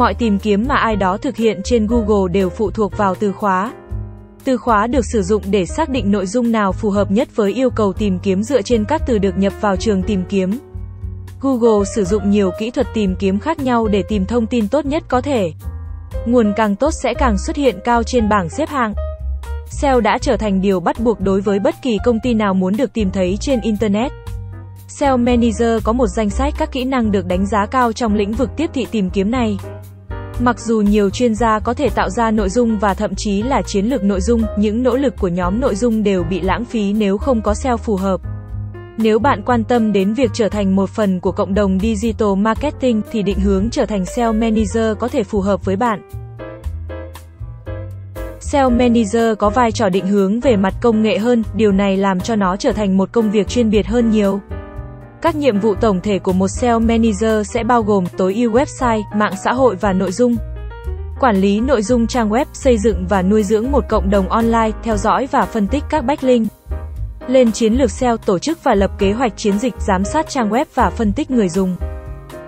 Mọi tìm kiếm mà ai đó thực hiện trên Google đều phụ thuộc vào từ khóa. Từ khóa được sử dụng để xác định nội dung nào phù hợp nhất với yêu cầu tìm kiếm dựa trên các từ được nhập vào trường tìm kiếm. Google sử dụng nhiều kỹ thuật tìm kiếm khác nhau để tìm thông tin tốt nhất có thể. Nguồn càng tốt sẽ càng xuất hiện cao trên bảng xếp hạng. SEO đã trở thành điều bắt buộc đối với bất kỳ công ty nào muốn được tìm thấy trên Internet. SEO Manager có một danh sách các kỹ năng được đánh giá cao trong lĩnh vực tiếp thị tìm kiếm này. Mặc dù nhiều chuyên gia có thể tạo ra nội dung và thậm chí là chiến lược nội dung, những nỗ lực của nhóm nội dung đều bị lãng phí nếu không có SEO phù hợp. Nếu bạn quan tâm đến việc trở thành một phần của cộng đồng digital marketing thì định hướng trở thành SEO manager có thể phù hợp với bạn. SEO Manager có vai trò định hướng về mặt công nghệ hơn, điều này làm cho nó trở thành một công việc chuyên biệt hơn nhiều. Các nhiệm vụ tổng thể của một SEO Manager sẽ bao gồm tối ưu website, mạng xã hội và nội dung. Quản lý nội dung trang web, xây dựng và nuôi dưỡng một cộng đồng online, theo dõi và phân tích các backlink. Lên chiến lược SEO, tổ chức và lập kế hoạch chiến dịch, giám sát trang web và phân tích người dùng.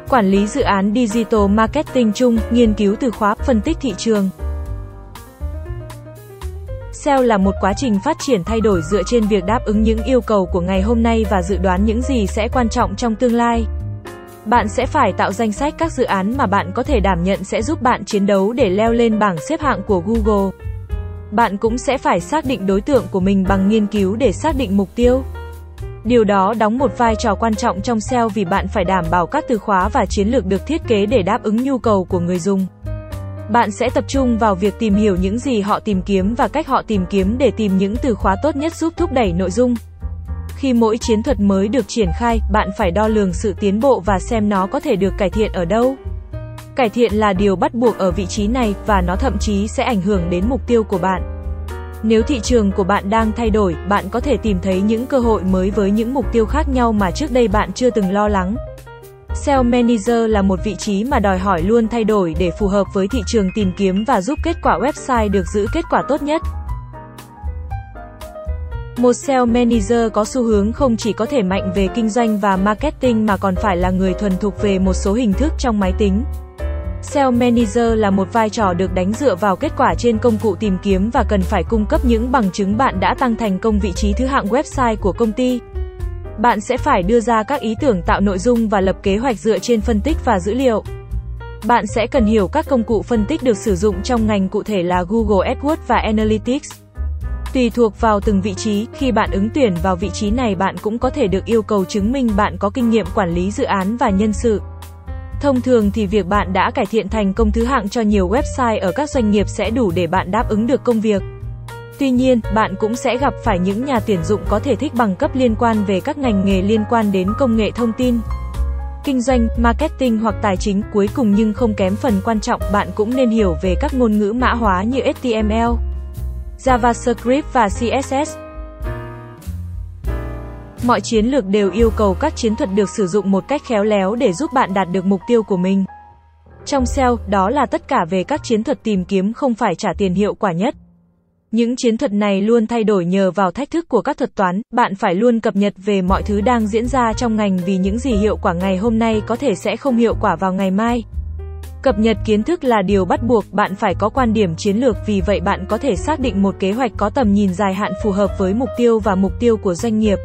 Quản lý dự án digital marketing chung, nghiên cứu từ khóa, phân tích thị trường. SEO là một quá trình phát triển thay đổi dựa trên việc đáp ứng những yêu cầu của ngày hôm nay và dự đoán những gì sẽ quan trọng trong tương lai. Bạn sẽ phải tạo danh sách các dự án mà bạn có thể đảm nhận sẽ giúp bạn chiến đấu để leo lên bảng xếp hạng của Google. Bạn cũng sẽ phải xác định đối tượng của mình bằng nghiên cứu để xác định mục tiêu. Điều đó đóng một vai trò quan trọng trong SEO vì bạn phải đảm bảo các từ khóa và chiến lược được thiết kế để đáp ứng nhu cầu của người dùng. Bạn sẽ tập trung vào việc tìm hiểu những gì họ tìm kiếm và cách họ tìm kiếm để tìm những từ khóa tốt nhất giúp thúc đẩy nội dung. Khi mỗi chiến thuật mới được triển khai, bạn phải đo lường sự tiến bộ và xem nó có thể được cải thiện ở đâu. Cải thiện là điều bắt buộc ở vị trí này và nó thậm chí sẽ ảnh hưởng đến mục tiêu của bạn. Nếu thị trường của bạn đang thay đổi, bạn có thể tìm thấy những cơ hội mới với những mục tiêu khác nhau mà trước đây bạn chưa từng lo lắng. SEO Manager là một vị trí mà đòi hỏi luôn thay đổi để phù hợp với thị trường tìm kiếm và giúp kết quả website được giữ kết quả tốt nhất. Một SEO Manager có xu hướng không chỉ có thể mạnh về kinh doanh và marketing mà còn phải là người thuần thục về một số hình thức trong máy tính. SEO Manager là một vai trò được đánh dựa vào kết quả trên công cụ tìm kiếm và cần phải cung cấp những bằng chứng bạn đã tăng thành công vị trí thứ hạng website của công ty. Bạn sẽ phải đưa ra các ý tưởng tạo nội dung và lập kế hoạch dựa trên phân tích và dữ liệu. Bạn sẽ cần hiểu các công cụ phân tích được sử dụng trong ngành cụ thể là Google AdWords và Analytics. Tùy thuộc vào từng vị trí, khi bạn ứng tuyển vào vị trí này bạn cũng có thể được yêu cầu chứng minh bạn có kinh nghiệm quản lý dự án và nhân sự. Thông thường thì việc bạn đã cải thiện thành công thứ hạng cho nhiều website ở các doanh nghiệp sẽ đủ để bạn đáp ứng được công việc. Tuy nhiên, bạn cũng sẽ gặp phải những nhà tuyển dụng có thể thích bằng cấp liên quan về các ngành nghề liên quan đến công nghệ thông tin, kinh doanh, marketing hoặc tài chính. Cuối cùng nhưng không kém phần quan trọng, bạn cũng nên hiểu về các ngôn ngữ mã hóa như HTML, JavaScript và CSS. Mọi chiến lược đều yêu cầu các chiến thuật được sử dụng một cách khéo léo để giúp bạn đạt được mục tiêu của mình. Trong SEO, đó là tất cả về các chiến thuật tìm kiếm không phải trả tiền hiệu quả nhất. Những chiến thuật này luôn thay đổi nhờ vào thách thức của các thuật toán, bạn phải luôn cập nhật về mọi thứ đang diễn ra trong ngành vì những gì hiệu quả ngày hôm nay có thể sẽ không hiệu quả vào ngày mai. Cập nhật kiến thức là điều bắt buộc, bạn phải có quan điểm chiến lược vì vậy bạn có thể xác định một kế hoạch có tầm nhìn dài hạn phù hợp với mục tiêu và mục tiêu của doanh nghiệp.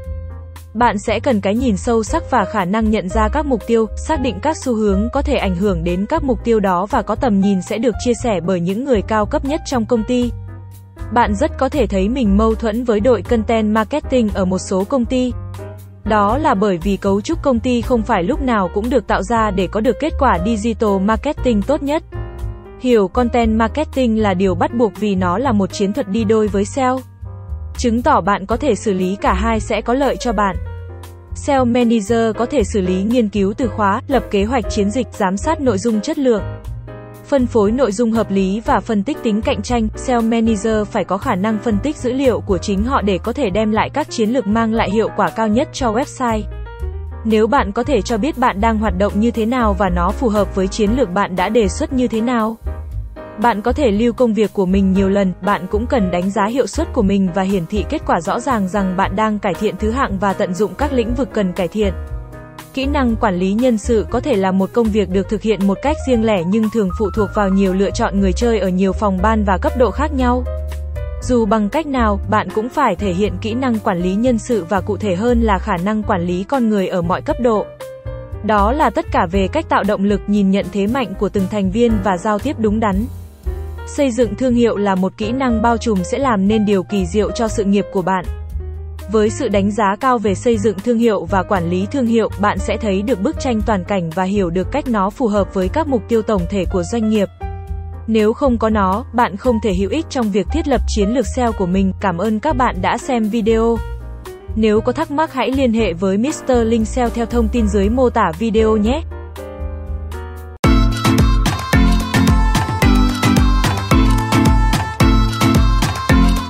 Bạn sẽ cần cái nhìn sâu sắc và khả năng nhận ra các mục tiêu, xác định các xu hướng có thể ảnh hưởng đến các mục tiêu đó và có tầm nhìn sẽ được chia sẻ bởi những người cao cấp nhất trong công ty. Bạn rất có thể thấy mình mâu thuẫn với đội content marketing ở một số công ty. Đó là bởi vì cấu trúc công ty không phải lúc nào cũng được tạo ra để có được kết quả digital marketing tốt nhất. Hiểu content marketing là điều bắt buộc vì nó là một chiến thuật đi đôi với SEO. Chứng tỏ bạn có thể xử lý cả hai sẽ có lợi cho bạn. SEO Manager có thể xử lý nghiên cứu từ khóa, lập kế hoạch chiến dịch, giám sát nội dung chất lượng. Phân phối nội dung hợp lý và phân tích tính cạnh tranh, SEO Manager phải có khả năng phân tích dữ liệu của chính họ để có thể đem lại các chiến lược mang lại hiệu quả cao nhất cho website. Nếu bạn có thể cho biết bạn đang hoạt động như thế nào và nó phù hợp với chiến lược bạn đã đề xuất như thế nào. Bạn có thể lưu công việc của mình nhiều lần, bạn cũng cần đánh giá hiệu suất của mình và hiển thị kết quả rõ ràng rằng bạn đang cải thiện thứ hạng và tận dụng các lĩnh vực cần cải thiện. Kỹ năng quản lý nhân sự có thể là một công việc được thực hiện một cách riêng lẻ nhưng thường phụ thuộc vào nhiều lựa chọn người chơi ở nhiều phòng ban và cấp độ khác nhau. Dù bằng cách nào, bạn cũng phải thể hiện kỹ năng quản lý nhân sự và cụ thể hơn là khả năng quản lý con người ở mọi cấp độ. Đó là tất cả về cách tạo động lực nhìn nhận thế mạnh của từng thành viên và giao tiếp đúng đắn. Xây dựng thương hiệu là một kỹ năng bao trùm sẽ làm nên điều kỳ diệu cho sự nghiệp của bạn. Với sự đánh giá cao về xây dựng thương hiệu và quản lý thương hiệu, bạn sẽ thấy được bức tranh toàn cảnh và hiểu được cách nó phù hợp với các mục tiêu tổng thể của doanh nghiệp. Nếu không có nó, bạn không thể hữu ích trong việc thiết lập chiến lược SEO của mình. Cảm ơn các bạn đã xem video. Nếu có thắc mắc hãy liên hệ với Mr. Linh SEO theo thông tin dưới mô tả video nhé.